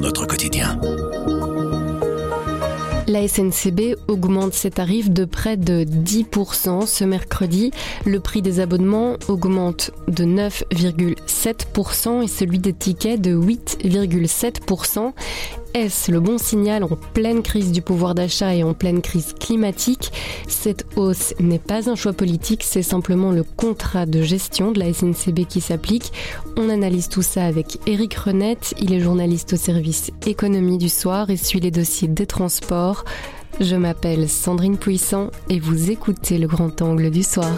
notre quotidien. La SNCB augmente ses tarifs de près de 10% ce mercredi. Le prix des abonnements augmente de 9,7% et celui des tickets de 8,7%. Est-ce le bon signal en pleine crise du pouvoir d'achat et en pleine crise climatique Cette hausse n'est pas un choix politique, c'est simplement le contrat de gestion de la SNCB qui s'applique. On analyse tout ça avec Eric Renette, il est journaliste au service économie du soir et suit les dossiers des transports. Je m'appelle Sandrine Puissant et vous écoutez le grand angle du soir.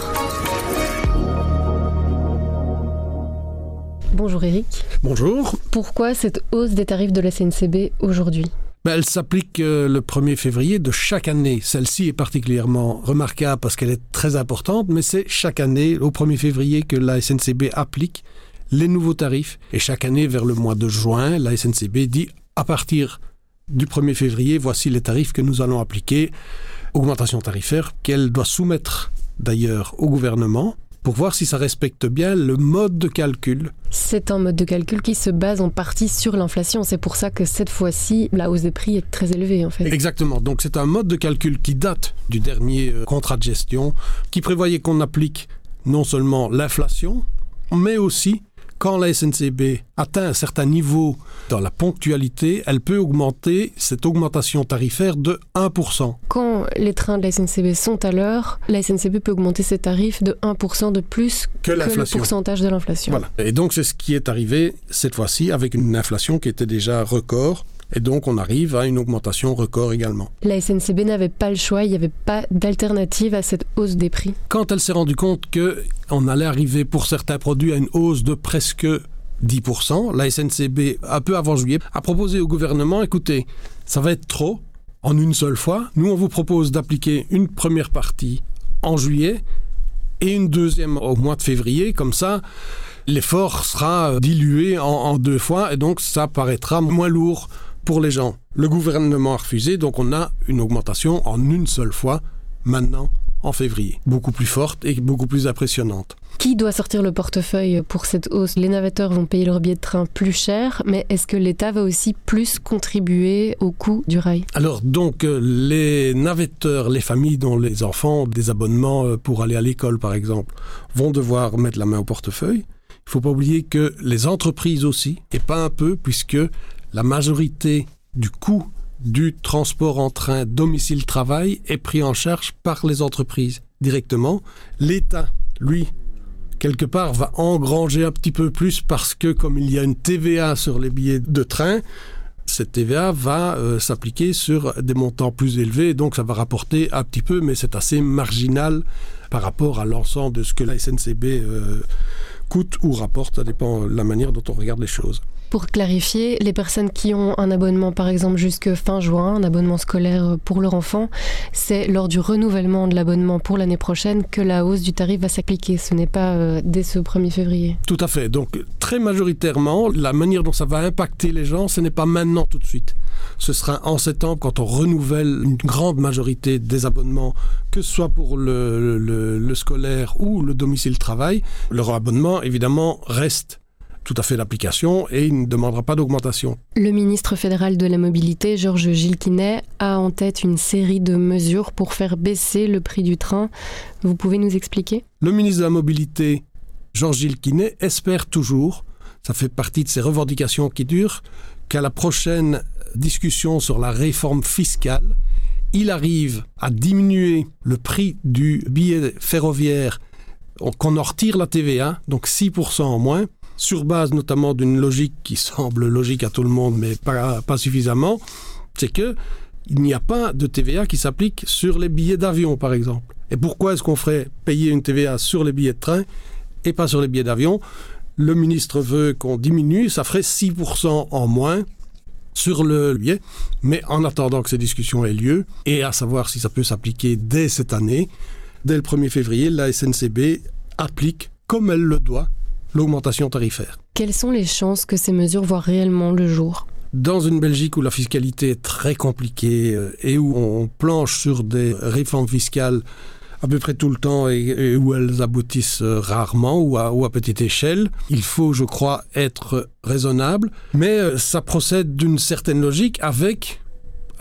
Bonjour Eric. Bonjour. Pourquoi cette hausse des tarifs de la SNCB aujourd'hui? Ben, Elle s'applique euh, le 1er février de chaque année. Celle-ci est particulièrement remarquable parce qu'elle est très importante, mais c'est chaque année, au 1er février, que la SNCB applique les nouveaux tarifs. Et chaque année, vers le mois de juin, la SNCB dit à partir du 1er février, voici les tarifs que nous allons appliquer. Augmentation tarifaire qu'elle doit soumettre d'ailleurs au gouvernement pour voir si ça respecte bien le mode de calcul. C'est un mode de calcul qui se base en partie sur l'inflation. C'est pour ça que cette fois-ci, la hausse des prix est très élevée en fait. Exactement. Donc c'est un mode de calcul qui date du dernier euh, contrat de gestion, qui prévoyait qu'on applique non seulement l'inflation, mais aussi quand la SNCB atteint un certain niveau dans la ponctualité, elle peut augmenter cette augmentation tarifaire de 1%. Quand les trains de la SNCB sont à l'heure, la SNCB peut augmenter ses tarifs de 1% de plus que, que le pourcentage de l'inflation. Voilà. Et donc c'est ce qui est arrivé cette fois-ci avec une inflation qui était déjà record et donc, on arrive à une augmentation record également. La SNCB n'avait pas le choix, il n'y avait pas d'alternative à cette hausse des prix. Quand elle s'est rendue compte qu'on allait arriver pour certains produits à une hausse de presque 10%, la SNCB, un peu avant juillet, a proposé au gouvernement, écoutez, ça va être trop en une seule fois. Nous, on vous propose d'appliquer une première partie en juillet et une deuxième au mois de février. Comme ça, l'effort sera dilué en, en deux fois et donc ça paraîtra moins lourd pour les gens. Le gouvernement a refusé, donc on a une augmentation en une seule fois maintenant en février, beaucoup plus forte et beaucoup plus impressionnante. Qui doit sortir le portefeuille pour cette hausse? Les navetteurs vont payer leur billet de train plus cher, mais est-ce que l'État va aussi plus contribuer au coût du rail? Alors donc euh, les navetteurs, les familles dont les enfants ont des abonnements euh, pour aller à l'école par exemple, vont devoir mettre la main au portefeuille. Il ne faut pas oublier que les entreprises aussi, et pas un peu, puisque la majorité du coût du transport en train domicile-travail est pris en charge par les entreprises directement. L'État, lui, quelque part, va engranger un petit peu plus parce que comme il y a une TVA sur les billets de train, cette TVA va euh, s'appliquer sur des montants plus élevés, donc ça va rapporter un petit peu, mais c'est assez marginal par rapport à l'ensemble de ce que la SNCB euh, coûte ou rapporte, ça dépend de la manière dont on regarde les choses. Pour clarifier, les personnes qui ont un abonnement, par exemple, jusque fin juin, un abonnement scolaire pour leur enfant, c'est lors du renouvellement de l'abonnement pour l'année prochaine que la hausse du tarif va s'appliquer. Ce n'est pas euh, dès ce 1er février. Tout à fait. Donc, très majoritairement, la manière dont ça va impacter les gens, ce n'est pas maintenant tout de suite. Ce sera en septembre quand on renouvelle une grande majorité des abonnements, que ce soit pour le, le, le scolaire ou le domicile travail. Leur abonnement, évidemment, reste tout à fait l'application et il ne demandera pas d'augmentation. Le ministre fédéral de la mobilité, Georges Gilles Quinet, a en tête une série de mesures pour faire baisser le prix du train. Vous pouvez nous expliquer? Le ministre de la mobilité, Georges Gilles Quinet, espère toujours, ça fait partie de ses revendications qui durent, qu'à la prochaine discussion sur la réforme fiscale, il arrive à diminuer le prix du billet ferroviaire, qu'on en retire la TVA, donc 6% en moins, sur base notamment d'une logique qui semble logique à tout le monde, mais pas, pas suffisamment, c'est que il n'y a pas de TVA qui s'applique sur les billets d'avion, par exemple. Et pourquoi est-ce qu'on ferait payer une TVA sur les billets de train et pas sur les billets d'avion? Le ministre veut qu'on diminue, ça ferait 6% en moins sur le billet, mais en attendant que ces discussions aient lieu, et à savoir si ça peut s'appliquer dès cette année, dès le 1er février, la SNCB applique, comme elle le doit, l'augmentation tarifaire. Quelles sont les chances que ces mesures voient réellement le jour? Dans une Belgique où la fiscalité est très compliquée euh, et où on planche sur des réformes fiscales à peu près tout le temps et, où elles aboutissent euh, rarement ou à, ou à petite échelle. Il faut, je crois, être raisonnable, mais euh, ça procède d'une certaine logique avec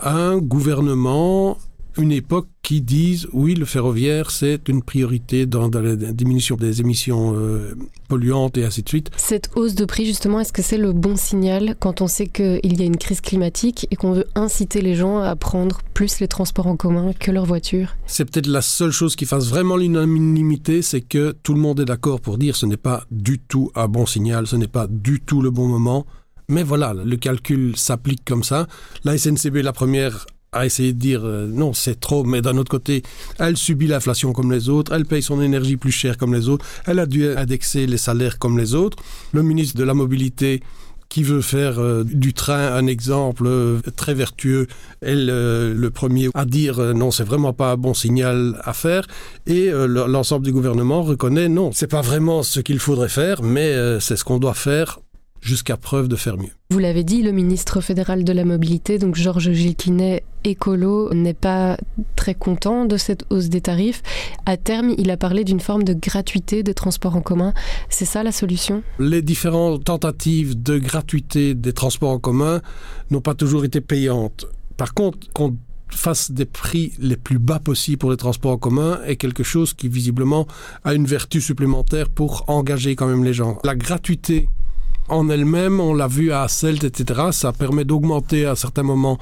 un gouvernement une époque qui disent oui, le ferroviaire, c'est une priorité dans, la diminution des émissions euh, polluantes et ainsi de suite. Cette hausse de prix, justement, est-ce que c'est le bon signal quand on sait qu'il y a une crise climatique et qu'on veut inciter les gens à prendre plus les transports en commun que leur voiture C'est peut-être la seule chose qui fasse vraiment l'unanimité, c'est que tout le monde est d'accord pour dire ce n'est pas du tout un bon signal, ce n'est pas du tout le bon moment. Mais voilà, le calcul s'applique comme ça. La SNCB, la première, à essayer de dire euh, non, c'est trop, mais d'un autre côté, elle subit l'inflation comme les autres, elle paye son énergie plus cher comme les autres, elle a dû indexer les salaires comme les autres. Le ministre de la Mobilité qui veut faire euh, du train un exemple euh, très vertueux, elle le premier à dire non, c'est vraiment pas un bon signal à faire, et l'ensemble du gouvernement reconnaît non, c'est pas vraiment ce qu'il faudrait faire, mais c'est ce qu'on doit faire jusqu'à preuve de faire mieux. Vous l'avez dit, le ministre fédéral de la mobilité, donc Georges Gilquinet, écolo, n'est pas très content de cette hausse des tarifs. À terme, il a parlé d'une forme de gratuité des transports en commun. C'est ça la solution? Les différentes tentatives de gratuité des transports en commun n'ont pas toujours été payantes. Par contre, qu'on fasse des prix les plus bas possibles pour les transports en commun est quelque chose qui visiblement a une vertu supplémentaire pour engager quand même les gens. La gratuité en elle-même, on l'a vu à Celt, etc., ça permet d'augmenter à certains moments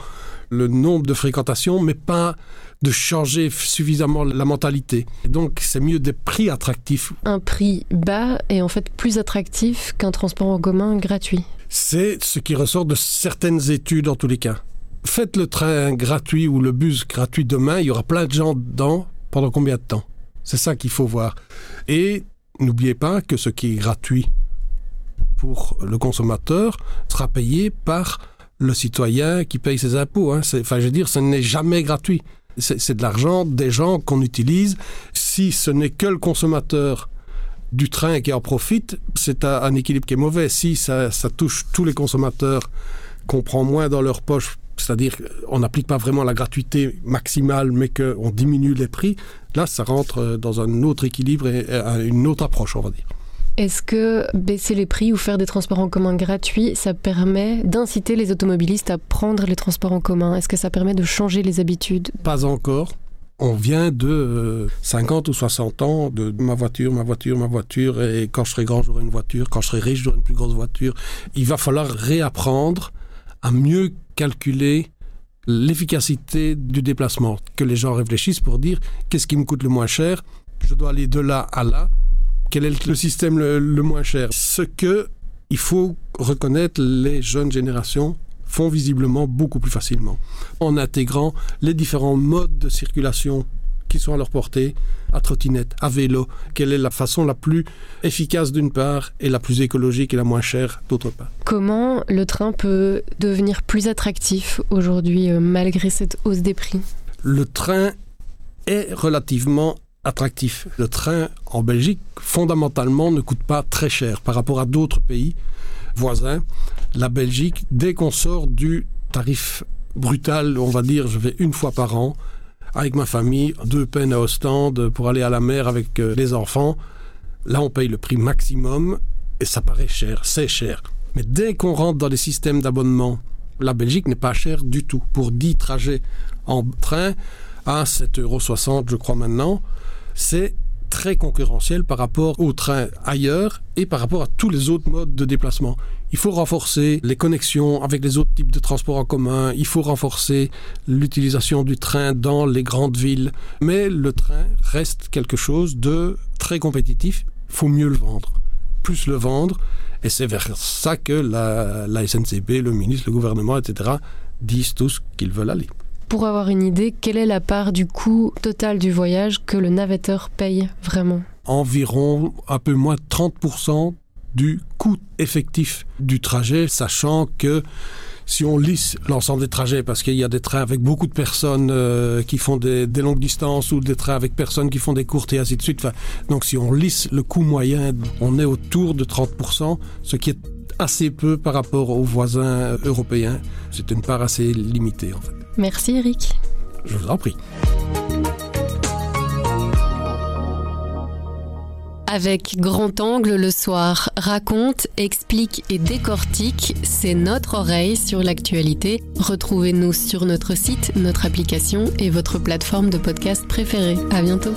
le nombre de fréquentations, mais pas de changer suffisamment la mentalité. donc, c'est mieux des prix attractifs. Un prix bas est en fait plus attractif qu'un transport en commun gratuit. C'est ce qui ressort de certaines études en tous les cas. Faites le train gratuit ou le bus gratuit demain, il y aura plein de gens dedans pendant combien de temps? C'est ça qu'il faut voir. Et n'oubliez pas que ce qui est gratuit pour le consommateur sera payé par le citoyen qui paye ses impôts. Hein. Enfin, je veux dire, ce n'est jamais gratuit. C'est de l'argent des gens qu'on utilise. Si ce n'est que le consommateur du train qui en profite, c'est un, équilibre qui est mauvais. Si ça, ça touche tous les consommateurs qu'on prend moins dans leur poche, c'est-à-dire qu'on n'applique pas vraiment la gratuité maximale, mais qu'on diminue les prix, là, ça rentre dans un autre équilibre et une autre approche, on va dire. Est-ce que baisser les prix ou faire des transports en commun gratuits, ça permet d'inciter les automobilistes à prendre les transports en commun? Est-ce que ça permet de changer les habitudes? Pas encore. On vient de 50 euh, ou 60 ans de ma voiture, ma voiture, ma voiture, et quand je serai grand, j'aurai une voiture, quand je serai riche, j'aurai une plus grosse voiture. Il va falloir réapprendre à mieux calculer l'efficacité du déplacement, que les gens réfléchissent pour dire qu'est-ce qui me coûte le moins cher, je dois aller de là à là, quel est le système le, moins cher? Ce que il faut reconnaître, les jeunes générations font visiblement beaucoup plus facilement en intégrant les différents modes de circulation qui sont à leur portée, à trottinette, à vélo, quelle est la façon la plus efficace d'une part et la plus écologique et la moins chère d'autre part. Comment le train peut devenir plus attractif aujourd'hui euh, malgré cette hausse des prix? Le train est relativement attractif. Le train en Belgique, fondamentalement, ne coûte pas très cher par rapport à d'autres pays voisins. La Belgique, dès qu'on sort du tarif brutal, on va dire, je vais une fois par an, avec ma famille, deux peines à Ostende pour aller à la mer avec euh, les enfants. Là, on paye le prix maximum et ça paraît cher, c'est cher. Mais dès qu'on rentre dans les systèmes d'abonnement, la Belgique n'est pas chère du tout. Pour 10 trajets en train, à 7,60 euros, je crois maintenant, c'est très concurrentiel par rapport au train ailleurs et par rapport à tous les autres modes de déplacement. Il faut renforcer les connexions avec les autres types de transports en commun, il faut renforcer l'utilisation du train dans les grandes villes, mais le train reste quelque chose de très compétitif, il faut mieux le vendre, plus le vendre, et c'est vers ça que la, la SNCB, le ministre, le gouvernement, etc., disent tous qu'ils veulent aller. Pour avoir une idée, quelle est la part du coût total du voyage que le navetteur paye vraiment Environ un peu moins de 30% du coût effectif du trajet, sachant que si on lisse l'ensemble des trajets, parce qu'il y a des trains avec beaucoup de personnes euh, qui font des, longues distances ou des trains avec personnes qui font des courtes et ainsi de suite. donc si on lisse le coût moyen, on est autour de 30%, ce qui est assez peu par rapport aux voisins européens. C'est une part assez limitée en fait. Merci Eric. Je vous en prie. Avec grand angle le soir, raconte, explique et décortique, c'est notre oreille sur l'actualité. Retrouvez-nous sur notre site, notre application et votre plateforme de podcast préférée. À bientôt.